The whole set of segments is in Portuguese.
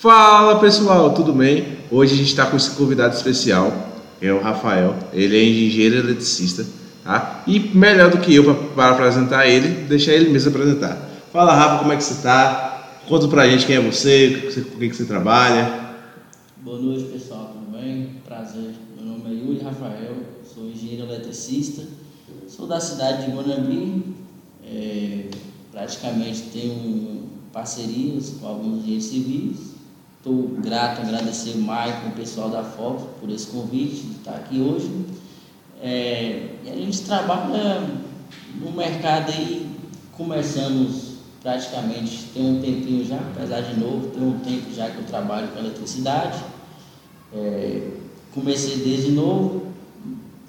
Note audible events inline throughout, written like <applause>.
Fala pessoal, tudo bem? Hoje a gente está com esse convidado especial, é o Rafael. Ele é engenheiro eletricista, tá? E melhor do que eu para apresentar ele, deixar ele mesmo apresentar. Fala Rafa, como é que você está? Conta pra gente quem é você, com o que, que você trabalha. Boa noite pessoal, tudo bem? Prazer. Meu nome é Yuri Rafael, sou engenheiro eletricista, sou da cidade de Guanambi, é, praticamente tenho parcerias com alguns engenheiros civis. Estou grato, agradecer o Maicon, o pessoal da Fox por esse convite de estar aqui hoje. É, a gente trabalha no mercado aí, começamos praticamente, tem um tempinho já, apesar de novo, tem um tempo já que eu trabalho com eletricidade. É, comecei desde novo,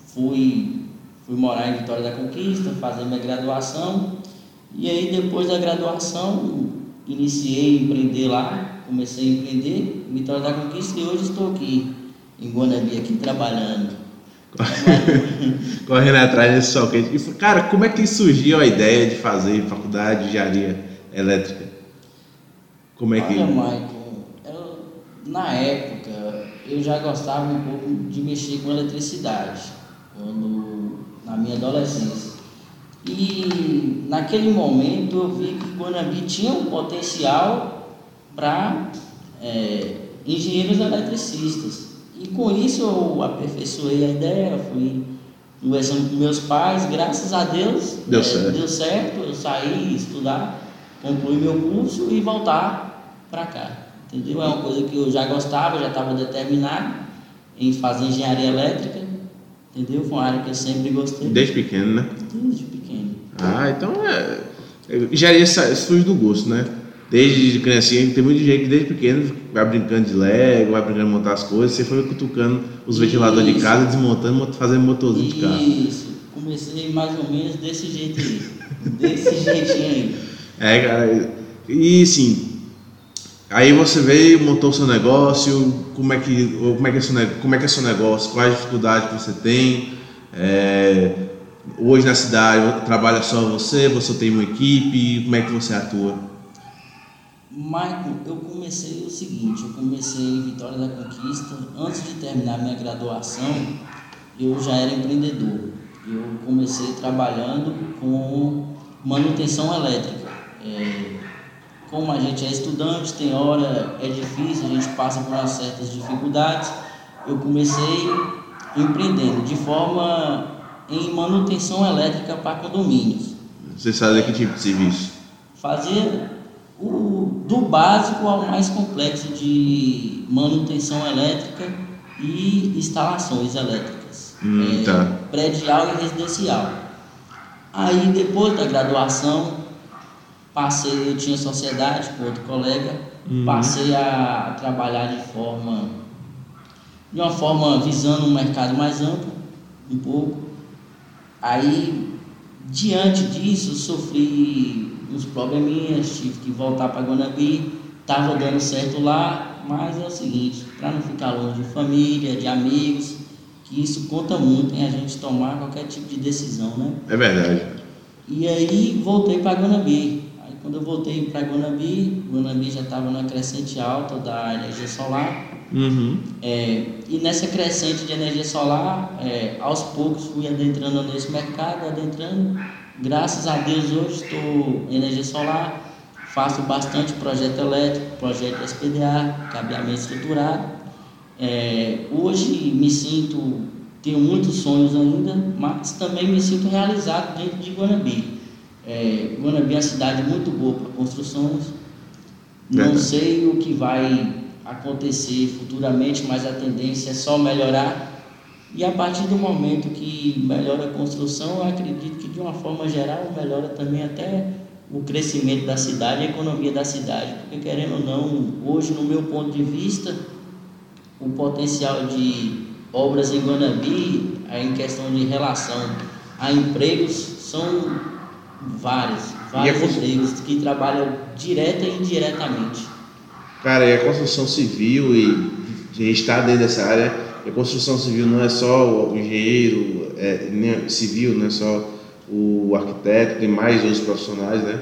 fui, fui morar em Vitória da Conquista, fazer minha graduação, e aí depois da graduação iniciei a empreender lá, comecei a empreender em Vitória da Conquista e hoje estou aqui em Guanabi, aqui trabalhando. <laughs> Correndo atrás desse sol quente. E, cara, como é que surgiu a ideia de fazer faculdade de engenharia elétrica? Como é que. Olha, Michael, eu, na época eu já gostava um pouco de mexer com eletricidade, quando, na minha adolescência. E naquele momento eu vi que Guanabi tinha um potencial para é, engenheiros eletricistas. E com isso eu aperfeiçoei a ideia, fui conversando com meus pais, graças a Deus Deu é, certo. deu certo, eu saí estudar, concluí meu curso e voltar para cá. Entendeu? É uma coisa que eu já gostava, já estava determinado em fazer engenharia elétrica, entendeu? Foi uma área que eu sempre gostei. Desde pequeno, né? Desde pequeno. Ah, então é. Engenharia sa- surge do gosto, né? Desde criancinha, tem gente que desde pequeno vai brincando de Lego, vai brincando de montar as coisas. Você foi cutucando os ventiladores de Isso. casa, desmontando, fazendo motorzinho de carro. Isso, comecei mais ou menos desse jeito aí. desse jeitinho aí. É, cara. E sim. Aí você veio, montou seu negócio, como é que, como é que, é, seu, como é, que é seu negócio, quais dificuldades que você tem. É, hoje na cidade trabalha só você, você tem uma equipe, como é que você atua? Michael, eu comecei o seguinte, eu comecei em Vitória da Conquista, antes de terminar minha graduação, eu já era empreendedor. Eu comecei trabalhando com manutenção elétrica. É, como a gente é estudante, tem hora, é difícil, a gente passa por umas certas dificuldades. Eu comecei empreendendo de forma em manutenção elétrica para condomínios. Você sabe que tipo de serviço? fazer o, do básico ao mais complexo de manutenção elétrica e instalações elétricas, Hum, é, tá. predial e residencial. Aí depois da graduação, passei, eu tinha sociedade com outro colega, Uhum. passei a, a trabalhar de forma, de uma forma visando um mercado mais amplo, um pouco. Aí, diante disso, sofri uns probleminhas, tive que voltar para Guanabi, estava dando certo lá, mas é o seguinte, para não ficar longe de família, de amigos, que isso conta muito em a gente tomar qualquer tipo de decisão, né? É verdade. E aí voltei para Guanabi. Aí quando eu voltei para Guanabi, Guanabi já estava na crescente alta da energia solar. Uhum. É, e nessa crescente de energia solar, é, aos poucos fui adentrando nesse mercado, adentrando. Graças a Deus hoje estou em energia solar, faço bastante projeto elétrico, projeto SPDA, cabeamento estruturado. É, hoje me sinto, tenho muitos sonhos ainda, mas também me sinto realizado dentro de Guanabi. É, Guanabi é uma cidade muito boa para construções. Não sei o que vai acontecer futuramente, mas a tendência é só melhorar. E a partir do momento que melhora a construção, eu acredito que de uma forma geral melhora também até o crescimento da cidade, a economia da cidade. Porque querendo ou não, hoje no meu ponto de vista, o potencial de obras em Guanabi, em questão de relação a empregos, são vários, vários a constru- empregos que trabalham direta e indiretamente. Cara, e a construção civil, e a gente está dentro dessa área, e a construção civil não é só o engenheiro é, civil, não é só o arquiteto, tem mais outros profissionais, né?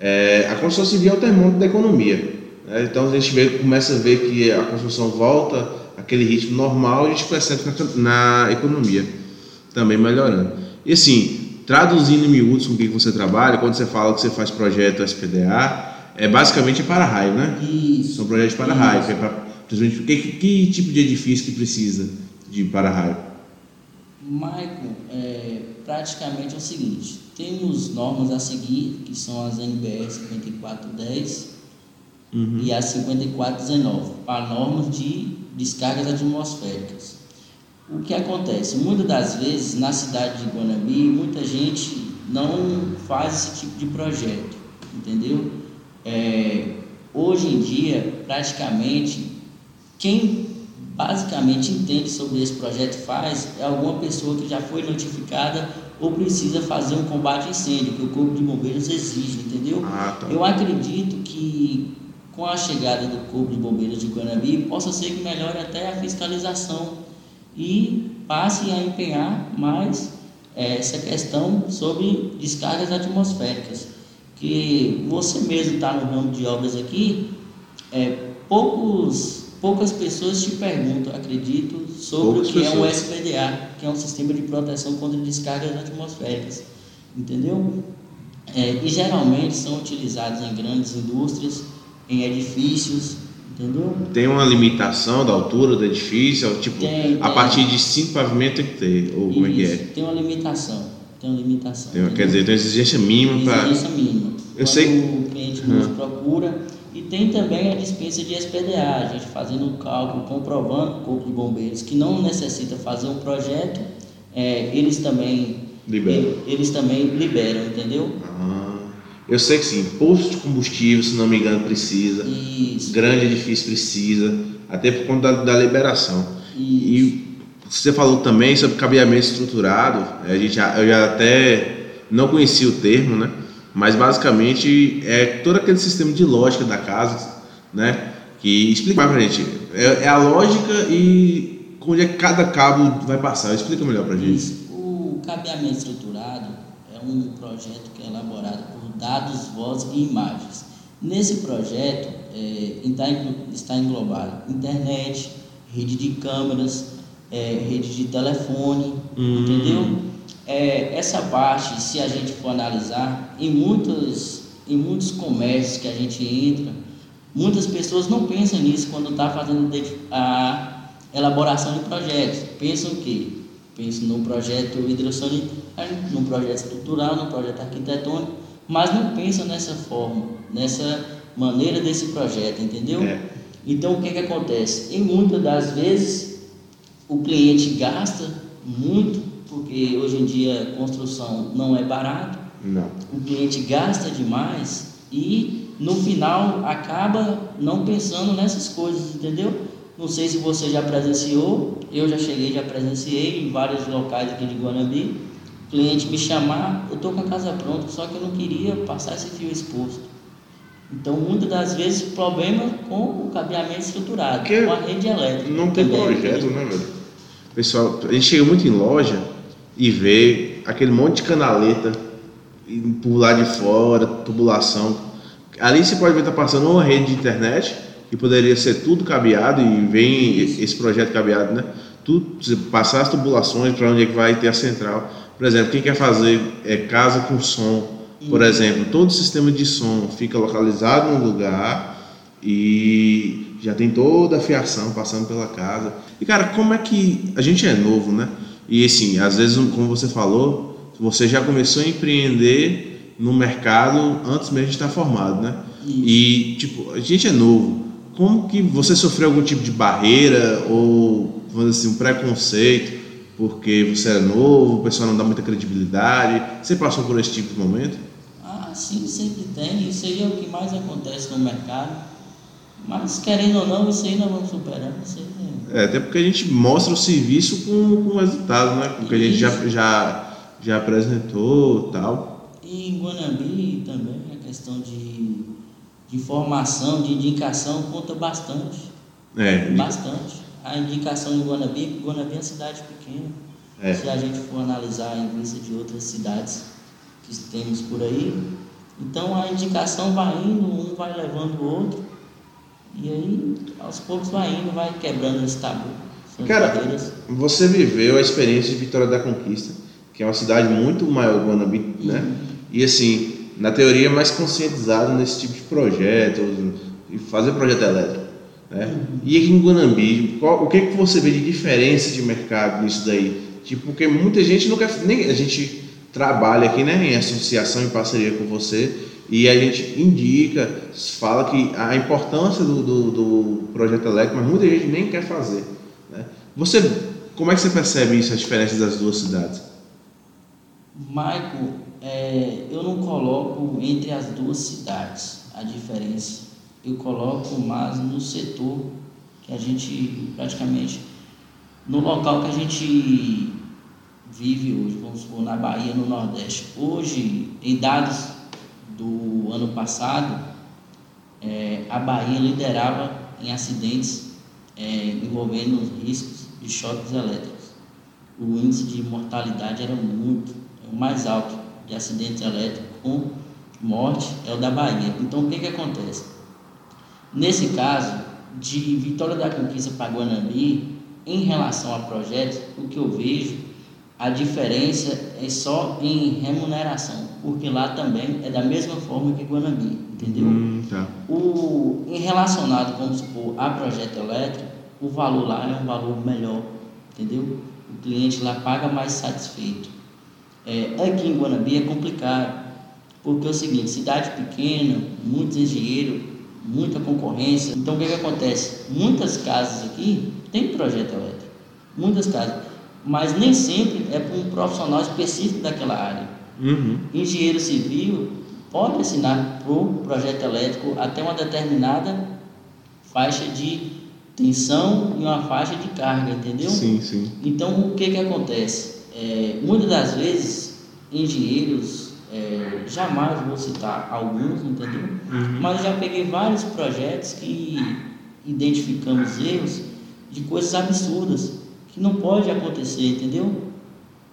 É, a construção civil é o termômetro da economia. Né? Então a gente vê, começa a ver que a construção volta aquele ritmo normal e a gente percebe na, na economia também melhorando. E assim, traduzindo em miúdos com o que você trabalha, quando você fala que você faz projeto SPDA, é basicamente para raio, né? Isso. São projetos para raio. Que, é pra, que, que, tipo de edifício que precisa de para raio? Michael, é, praticamente é o seguinte: temos normas a seguir, que são as NBR 5410 uhum. e as 5419, para normas de descargas atmosféricas. O que acontece? Muitas das vezes, na cidade de Guanabi, muita gente não faz esse tipo de projeto, entendeu? É, hoje em dia, praticamente, quem basicamente entende sobre esse projeto faz é alguma pessoa que já foi notificada ou precisa fazer um combate a incêndio, que o Corpo de Bombeiros exige, entendeu? Ah, tá. Eu acredito que com a chegada do Corpo de Bombeiros de Guanabi, possa ser que melhore até a fiscalização e passe a empenhar mais é, essa questão sobre descargas atmosféricas. Que você mesmo está no ramo de obras aqui, é, poucos poucas pessoas te perguntam, acredito, sobre Poucas o que pessoas. é um SPDA, que é um sistema de proteção contra descargas atmosféricas, entendeu? É, e geralmente são utilizados em grandes indústrias, em edifícios, entendeu? Tem uma limitação da altura do edifício, tipo, tem, a partir de cinco pavimentos tem que ter, ou como é que é? Tem uma limitação, tem uma limitação. Tem, quer dizer, tem uma exigência mínima para... Exigência mínima. Eu Quando sei... o cliente nos uhum. procura e tem também a dispensa de SPDA, a gente fazendo um cálculo, comprovando o Corpo de Bombeiros que não necessita fazer um projeto, é, eles também liberam. Eles também liberam, entendeu? Ah, eu sei que sim, posto de combustível, se não me engano, precisa. Isso. Grande edifício precisa, até por conta da, da liberação. Isso. E você falou também sobre cabeamento estruturado, a gente eu já até não conhecia o termo, né? Mas basicamente é todo aquele sistema de lógica da casa, né? Que explica mais pra gente. É, é a lógica e onde é que cada cabo vai passar. Explica melhor pra gente. O cabeamento estruturado é um projeto que é elaborado por dados, voz e imagens. Nesse projeto é, está englobado internet, rede de câmeras, é, rede de telefone, hum. entendeu? é, essa parte, se a gente for analisar, em muitos, em muitos comércios que a gente entra, muitas pessoas não pensam nisso quando está fazendo a elaboração de projetos. Pensam que pensam no projeto hidrossanitário, no projeto estrutural, no projeto arquitetônico, mas não pensam nessa forma, nessa maneira desse projeto, entendeu? É. Então o que, que acontece? E muitas das vezes o cliente gasta muito porque hoje em dia construção não é barato. Não. O cliente gasta demais e no final acaba não pensando nessas coisas, entendeu? Não sei se você já presenciou, eu já cheguei, já presenciei em vários locais aqui de Guanambi. Cliente me chamar, eu estou com a casa pronta, só que eu não queria passar esse fio exposto. Então, muitas das vezes, problema com o cabeamento estruturado, Porque com a rede elétrica. Não tem também, projeto, né, velho? Pessoal, a gente chega muito em loja, e ver aquele monte de canaleta por lá de fora, tubulação. Ali você pode ver estar tá passando uma rede de internet que poderia ser tudo cabeado e vem esse projeto cabeado, né? Tudo, passar as tubulações para onde é que vai ter a central. Por exemplo, quem quer fazer é, casa com som, por exemplo, todo o sistema de som fica localizado num lugar e já tem toda a fiação passando pela casa. E cara, como é que a gente é novo, né? E assim, às vezes, como você falou, você já começou a empreender no mercado antes mesmo de estar formado, né? Isso. E tipo, a gente é novo. Como que você sofreu algum tipo de barreira ou vamos dizer assim, um preconceito porque você é novo, o pessoal não dá muita credibilidade? Você passou por esse tipo de momento? Ah, sim, sempre tem. Isso aí é o que mais acontece no mercado. Mas querendo ou não, isso aí nós vamos superar. Isso aí é, até porque a gente mostra o serviço com, com resultado, né? Com o que a gente já, já, já apresentou tal. E em Guanambi também a questão de, de formação, de indicação conta bastante. É. Bastante. A indicação em Guanambi, Guanambi é uma cidade pequena. É. Se a gente for analisar em vista de outras cidades que temos por aí, então a indicação vai indo, um vai levando o outro E aí, aos poucos vai indo, vai quebrando esse tabu. Cara, você viveu a experiência de Vitória da Conquista, que é uma cidade muito maior que Guanabi, né? Uhum. E assim, na teoria mais conscientizado nesse tipo de projeto, e fazer projeto elétrico. Né? Uhum. E aqui em Guanambi, qual, o que, que você vê de diferença de mercado nisso daí? Tipo, porque muita gente não quer. Nem, a gente trabalha aqui né, em associação, em parceria com você, e a gente indica, fala que a importância do, do, do projeto elétrico, mas muita gente nem quer fazer. Né? Você, como é que você percebe isso, a diferença das duas cidades? Michael, é, eu não coloco entre as duas cidades a diferença. Eu coloco mais no setor que a gente praticamente no local que a gente vive hoje, vamos supor, na Bahia, no Nordeste. Hoje, em dados do ano passado, é, a Bahia liderava em acidentes é, envolvendo riscos de choques elétricos. O índice de mortalidade era muito, o mais alto de acidentes elétricos com morte é o da Bahia. Então, o que, que acontece? Nesse caso, de Vitória da Conquista para Guanambi, em relação a projetos, o que eu vejo, a diferença é só em remuneração, porque lá também é da mesma forma que Guanambi, entendeu? Hum, tá. o, em relacionado, vamos supor, a projeto elétrico, o valor lá é um valor melhor, entendeu? O cliente lá paga mais satisfeito. É, aqui em Guanambi é complicado, porque é o seguinte, cidade pequena, muitos engenheiros, muita concorrência. Então o que, que acontece? Muitas casas aqui tem projeto elétrico, muitas casas, mas nem sempre é para um profissional específico daquela área. Uhum. Engenheiro civil pode assinar para o projeto elétrico até uma determinada faixa de tensão e uma faixa de carga, entendeu? Sim, sim. Então o que, que acontece? É, muitas das vezes engenheiros é, jamais vou citar alguns, entendeu? Uhum. Mas já peguei vários projetos que identificamos erros de coisas absurdas que não pode acontecer, entendeu?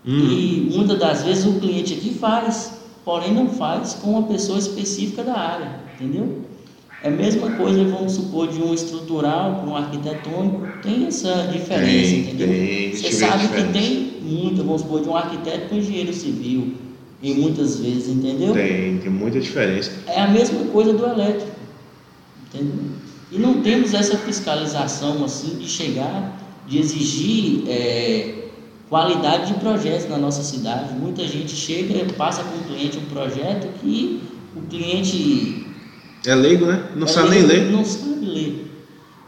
Hum. E muitas das vezes o cliente aqui faz, porém não faz com uma pessoa específica da área, entendeu? É a mesma coisa, vamos supor, de um estrutural para um arquitetônico, tem essa diferença, tem, entendeu? Tem, Você sabe que tem muita, vamos supor, de um arquiteto para um engenheiro civil, e muitas vezes, entendeu? Tem, tem muita diferença. É a mesma coisa do elétrico, entendeu? E não temos essa fiscalização assim de chegar, de exigir é, qualidade de projetos na nossa cidade. Muita gente chega, passa com o cliente um projeto que o cliente. É leigo, né? Não é sabe leigo, nem ler. Não sabe ler.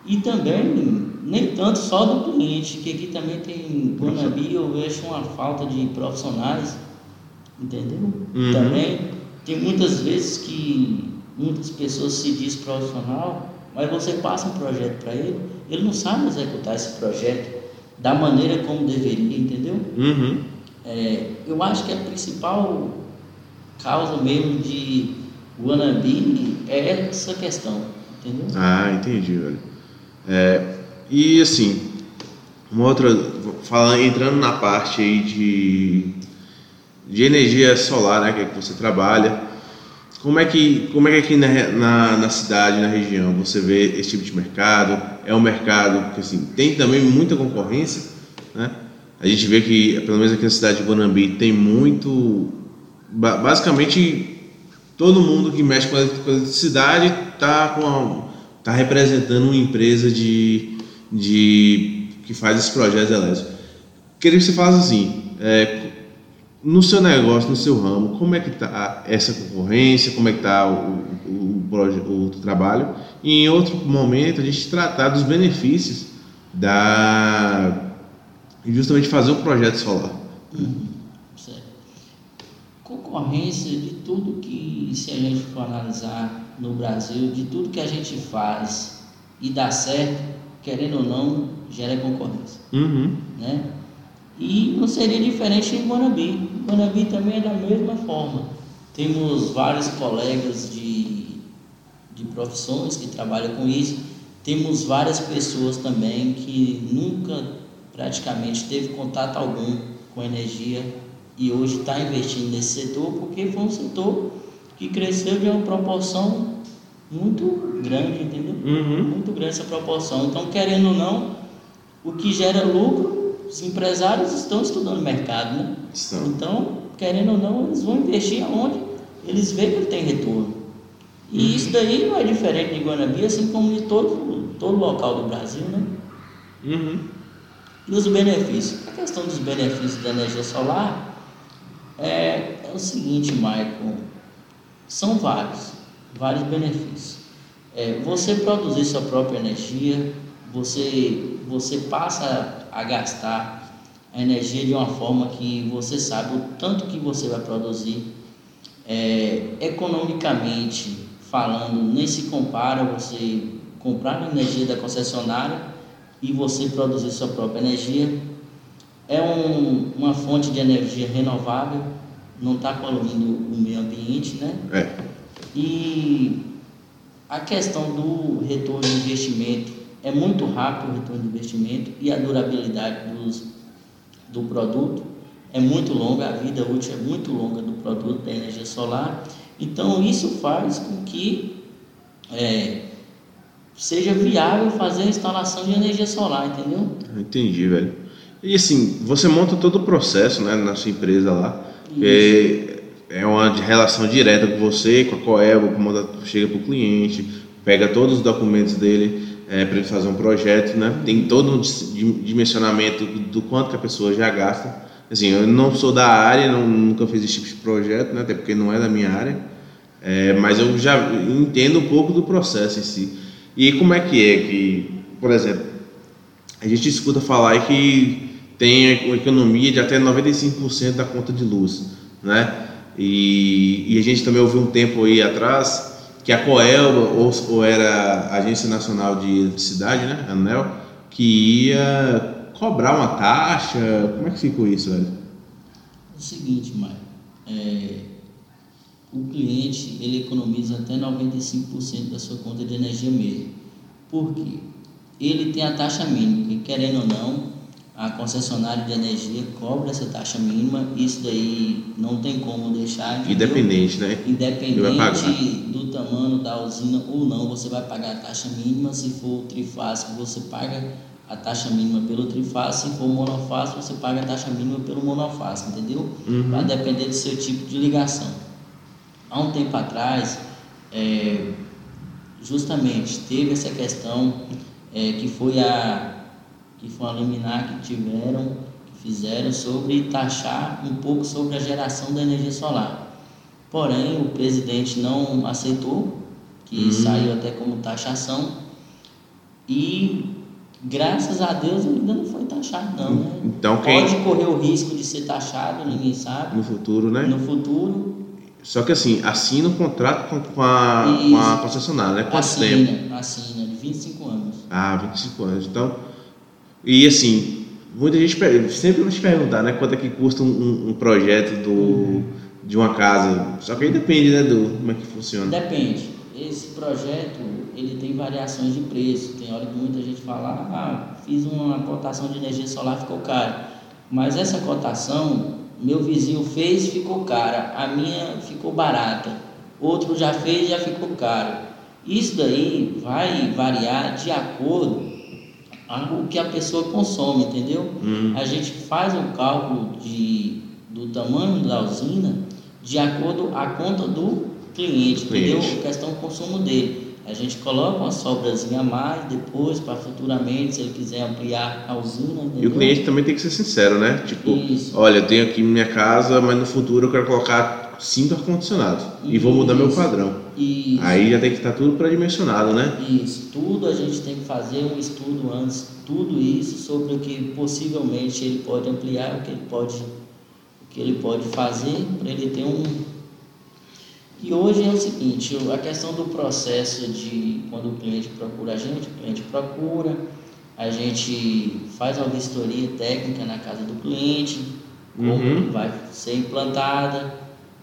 E também, nem tanto só do cliente, que aqui também tem Guanabi, eu vejo uma falta de profissionais, entendeu? Uhum. Também tem muitas vezes que muitas pessoas se diz profissional, mas você passa um projeto para ele, ele não sabe executar esse projeto da maneira como deveria, entendeu? Uhum. É, eu acho que a principal causa mesmo de Guanabi é essa questão, entendeu? Ah, entendi, velho. É, e assim, uma outra, falando, entrando na parte aí de, de energia solar, né, que, é que você trabalha, como é que, como é que aqui na, na, na, cidade, na região, você vê esse tipo de mercado? É um mercado que assim, tem também muita concorrência, né? A gente vê que, pelo menos aqui na cidade de Bonambi, tem muito. Basicamente, todo mundo que mexe com a eletricidade está tá representando uma empresa de, de, que faz esses projetos elétricos. Queria que você falasse assim: é, no seu negócio, no seu ramo, como é que está essa concorrência, como é que está o, o, o, trabalho e em outro momento a gente tratar dos benefícios da justamente fazer um projeto solar. Uhum, certo. Concorrência de tudo que, se a gente for analisar no Brasil, de tudo que a gente faz e dá certo, querendo ou não, gera concorrência. Uhum. Né? E não seria diferente em Guanabi. Guanabi também é da mesma forma. Temos vários colegas de, de profissões que trabalham com isso. Temos várias pessoas também que nunca praticamente teve contato algum com energia e hoje está investindo nesse setor porque foi um setor que cresceu de uma proporção muito grande, entendeu? Uhum. Muito grande essa proporção. Então, querendo ou não, o que gera lucro, os empresários estão estudando o mercado, né? Estão. Então, querendo ou não, eles vão investir aonde eles veem que ele tem retorno. E Uhum. isso daí não é diferente de Guanabi, assim como de todo, todo local do Brasil, né? Uhum. E os benefícios? A questão dos benefícios da energia solar é, é o seguinte, Michael, são vários, vários benefícios. É, você produzir sua própria energia, você, você passa a gastar a energia de uma forma que você sabe o tanto que você vai produzir. É, economicamente falando, nem se compara você comprar energia da concessionária e você produzir sua própria energia. É um, uma fonte de energia renovável, não está poluindo o meio ambiente, né? É. E a questão do retorno de investimento é muito rápido o retorno de investimento e a durabilidade dos, do produto é muito longa, a vida útil é muito longa do produto da energia solar. Então isso faz com que é, seja viável fazer a instalação de energia solar, entendeu? Entendi, velho. E assim, você monta todo o processo, né, na sua empresa lá. É, é uma relação direta com você, com a Coelba, chega para o cliente, pega todos os documentos dele para ele fazer um projeto, né? Tem todo um dimensionamento do quanto que a pessoa já gasta. Assim, eu não sou da área, não, nunca fiz esse tipo de projeto, né? Até porque não é da minha área. É, mas eu já entendo um pouco do processo em si. E como é que é que, por exemplo, a gente escuta falar que tem uma economia de até 95% da conta de luz, né? E, e a gente também ouviu um tempo aí atrás que a Coelba, ou, ou era a Agência Nacional de Eletricidade, né, ANEL, que ia cobrar uma taxa. Como é que ficou isso, velho? É o seguinte, Maio, é, o cliente ele economiza até 95% da sua conta de energia mesmo. Por quê? Ele tem a taxa mínima, que querendo ou não, a concessionária de energia cobra essa taxa mínima, isso daí não tem como deixar. entendeu? Independente, né? Independente do tamanho da usina ou não, você vai pagar a taxa mínima. Se for trifásico, você paga a taxa mínima pelo trifásico. Se for monofásico, você paga a taxa mínima pelo monofásico, entendeu? Uhum. Vai depender do seu tipo de ligação. Há um tempo atrás, é, justamente teve essa questão é, que foi a que foi uma liminar que tiveram, que fizeram sobre taxar um pouco sobre a geração da energia solar. Porém, o presidente não aceitou, que Uhum. saiu até como taxação, e graças a Deus ainda não foi taxado não, né? Então quem Pode correr o risco de ser taxado, ninguém sabe, no futuro, né? no futuro. Só que assim, assina o contrato com, a, com a concessionária, né? Quanto tempo? Assina, assina, de 25 anos. Ah, 25 anos. Então, e assim, muita gente sempre te perguntar, né? Quanto é que custa um, um- projeto do, de uma casa. Só que aí depende, né? Do como é que funciona. Depende. Esse projeto, ele tem variações de preço. Tem hora que muita gente fala, ah, fiz uma cotação de energia solar, ficou caro. Mas essa cotação, meu vizinho fez ficou cara. A minha ficou barata. Outro já fez já ficou caro. Isso daí vai variar de acordo o que a pessoa consome, entendeu? Hum, A gente faz um cálculo de, do tamanho da usina de acordo à conta do cliente, Cliente. entendeu? Questão do consumo dele. A gente coloca uma sobrazinha a mais depois para futuramente, se ele quiser ampliar a usina, entendeu? E o cliente também tem que ser sincero, né? Tipo, Isso. olha, eu tenho aqui minha casa, mas no futuro eu quero colocar cinco ar-condicionados e vou mudar meu Isso. padrão. Isso. Aí já tem que estar tudo pré-dimensionado, né? Isso, tudo a gente tem que fazer um estudo antes, tudo isso sobre o que possivelmente ele pode ampliar, o que ele pode, o que ele pode fazer para ele ter um. E hoje é o seguinte, a questão do processo de quando o cliente procura a gente, o cliente procura, a gente faz uma vistoria técnica na casa do cliente, como Uhum. vai ser implantada,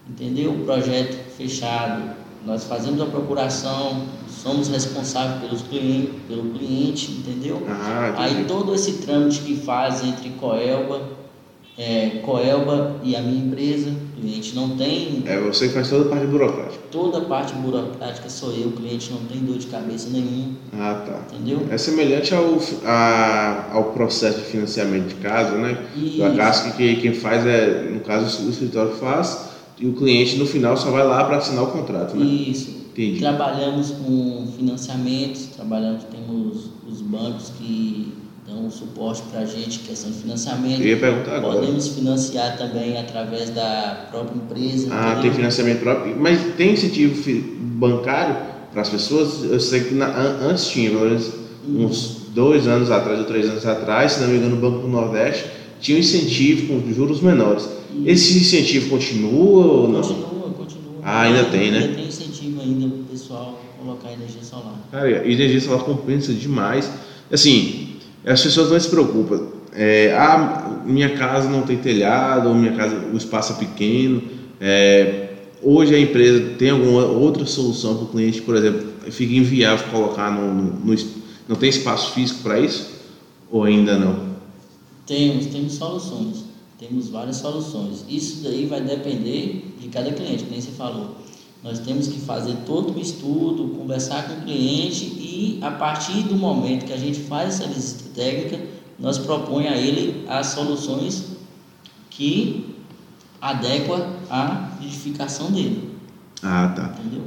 entendeu? O projeto fechado, nós fazemos a procuração, somos responsáveis pelos clientes, pelo cliente, entendeu? Ah, Aí todo esse trâmite que faz entre Coelba é, Coelba e a minha empresa. O cliente não tem. É você que faz toda a parte burocrática. Toda a parte burocrática sou eu, o cliente não tem dor de cabeça nenhuma. Ah, tá. Entendeu? É semelhante ao, a, ao processo de financiamento de casa, né? Isso. Da que quem faz é, no caso, o escritório faz e o cliente no final só vai lá para assinar o contrato, né? Isso. Entendi. Trabalhamos com financiamentos, trabalhamos, temos os bancos que dão suporte para a gente, questão de financiamento. Eu ia perguntar agora. Podemos financiar também através da própria empresa. Ah, tem financiamento próprio. Mas tem incentivo bancário para as pessoas? Eu sei que na- an- antes tinha, pelo menos uns dois anos atrás ou três anos atrás, se não me engano, o Banco do Nordeste tinha um incentivo com juros menores. Esse incentivo continua ou não? Continua, continua. Ah, ainda tem, né? Ainda tem incentivo ainda para o pessoal colocar energia solar. Cara, energia solar compensa demais. Assim, as pessoas não se preocupam. É, ah, minha casa não tem telhado, minha casa, o espaço é pequeno. É, hoje a empresa tem alguma outra solução para o cliente, por exemplo, fica inviável colocar no, no, no não tem espaço físico para isso? Ou ainda não? Temos, temos soluções. Temos várias soluções. Isso daí vai depender de cada cliente, como você falou. Nós temos que fazer todo o estudo, conversar com o cliente e a partir do momento que a gente faz essa visita técnica, nós propõe a ele as soluções que adequam à edificação dele, Ah, tá. entendeu?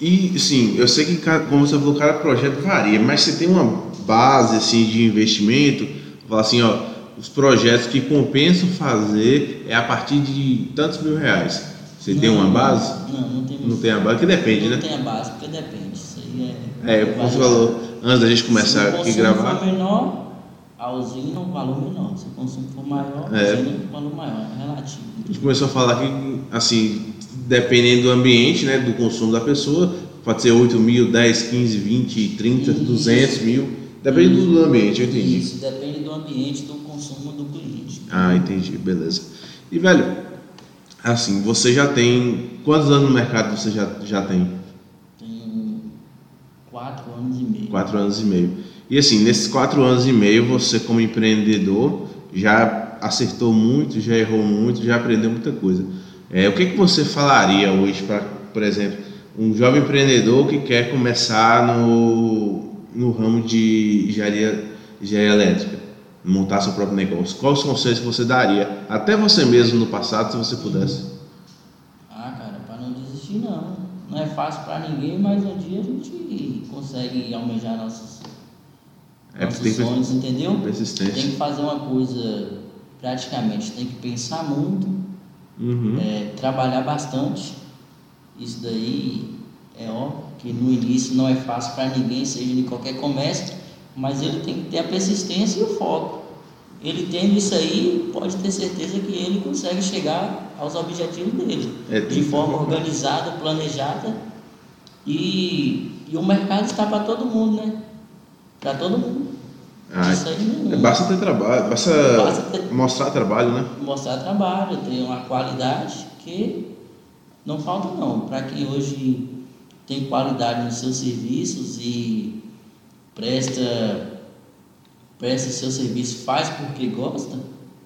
E sim, eu sei que como você falou, cada projeto varia, mas você tem uma base assim de investimento, fala assim, ó, os projetos que compensam fazer é a partir de tantos mil reais. Você tem uma Não, base? Não, não temos. Não tem a base, que depende, não né? tem a base, porque depende. Isso aí é. É, como você falou, antes da gente começar Se o aqui a consumo gravar, for menor, a usina é um valor menor. Se o consumo for maior, a É. usina é um valor maior, é relativo. a gente começou a falar que, assim, dependendo do ambiente, né, do consumo da pessoa, pode ser 8 mil, 10, 15, 20, 30, Isso. 200 mil, depende do- do ambiente, eu entendi. Isso depende do ambiente do consumo do cliente. Ah, entendi, beleza. E velho, assim, você já tem. Quantos anos no mercado você já, já tem? Tenho quatro anos e meio. Quatro anos e meio. E assim, nesses quatro anos e meio, você como empreendedor já acertou muito, já errou muito, já aprendeu muita coisa. É, o que, que você falaria hoje para, por exemplo, um jovem empreendedor que quer começar no, no ramo de engenharia, engenharia elétrica, montar seu próprio negócio? Quais os conselhos você daria, até você mesmo no passado, se você pudesse? Ah, cara, para não desistir não. Não é fácil para ninguém, mas um dia a gente consegue almejar nossos, É, nossos sonhos, entendeu? Persistência. Tem que fazer uma coisa praticamente, tem que pensar muito, Uhum. é, trabalhar bastante. Isso daí é óbvio que no início não é fácil para ninguém, seja de qualquer comércio, mas ele tem que ter a persistência e o foco. Ele tendo isso aí, pode ter certeza que ele consegue chegar aos objetivos dele É, de que- forma organizada, planejada e, e o mercado está para todo mundo, né? Para todo mundo. Ah, isso aí não, é, basta ter trabalho, basta, Basta ter- mostrar trabalho, né? mostrar trabalho, ter uma qualidade que não falta não. Para quem hoje tem qualidade nos seus serviços e presta presta seu serviço, faz porque gosta,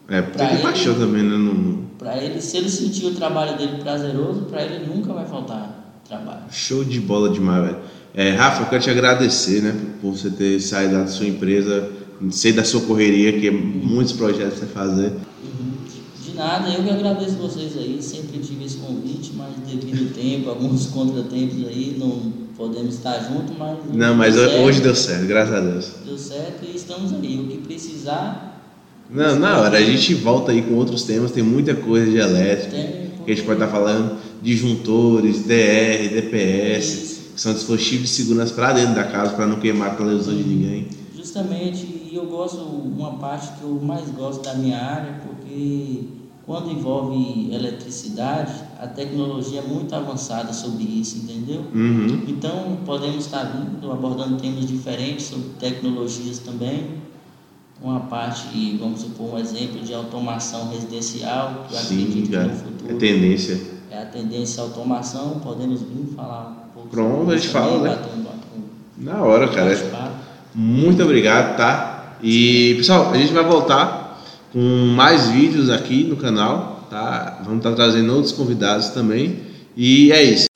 É, Pra tem ele- paixão também, né? Não- para ele, se ele sentir o trabalho dele prazeroso, para ele nunca vai faltar trabalho. Show de bola demais, velho. É, Rafa, eu quero te agradecer, né, por você ter saído da sua empresa, sei da sua correria, que é muitos projetos pra você fazer. Uhum. De nada, eu que agradeço vocês aí, sempre tive esse convite, mas devido ao tempo, alguns <laughs> contratempos aí, não podemos estar juntos, mas. Não, mas deu hoje deu certo, graças a Deus. Deu certo e estamos aí. O que precisar, Não, na hora, a gente volta aí com outros temas, tem muita coisa de elétrica, tem. que a gente pode estar falando, disjuntores, DR, DPS, que são dispositivos de segurança para dentro da casa, para não queimar a televisão de ninguém. Justamente, e eu gosto, uma parte que eu mais gosto da minha área, porque quando envolve eletricidade, a tecnologia é muito avançada sobre isso, entendeu? Uhum. Então, podemos estar vindo, abordando temas diferentes sobre tecnologias também. Uma parte, vamos supor, um exemplo de automação residencial, que eu Sim, acredito que no é futuro tendência. é a tendência à automação. Podemos vir falar um pouco Pronto, sobre a isso gente fala, né? Na hora, cara. Muito obrigado, tá? E pessoal, a gente vai voltar com mais vídeos aqui no canal, tá? Vamos estar trazendo outros convidados também. E é isso.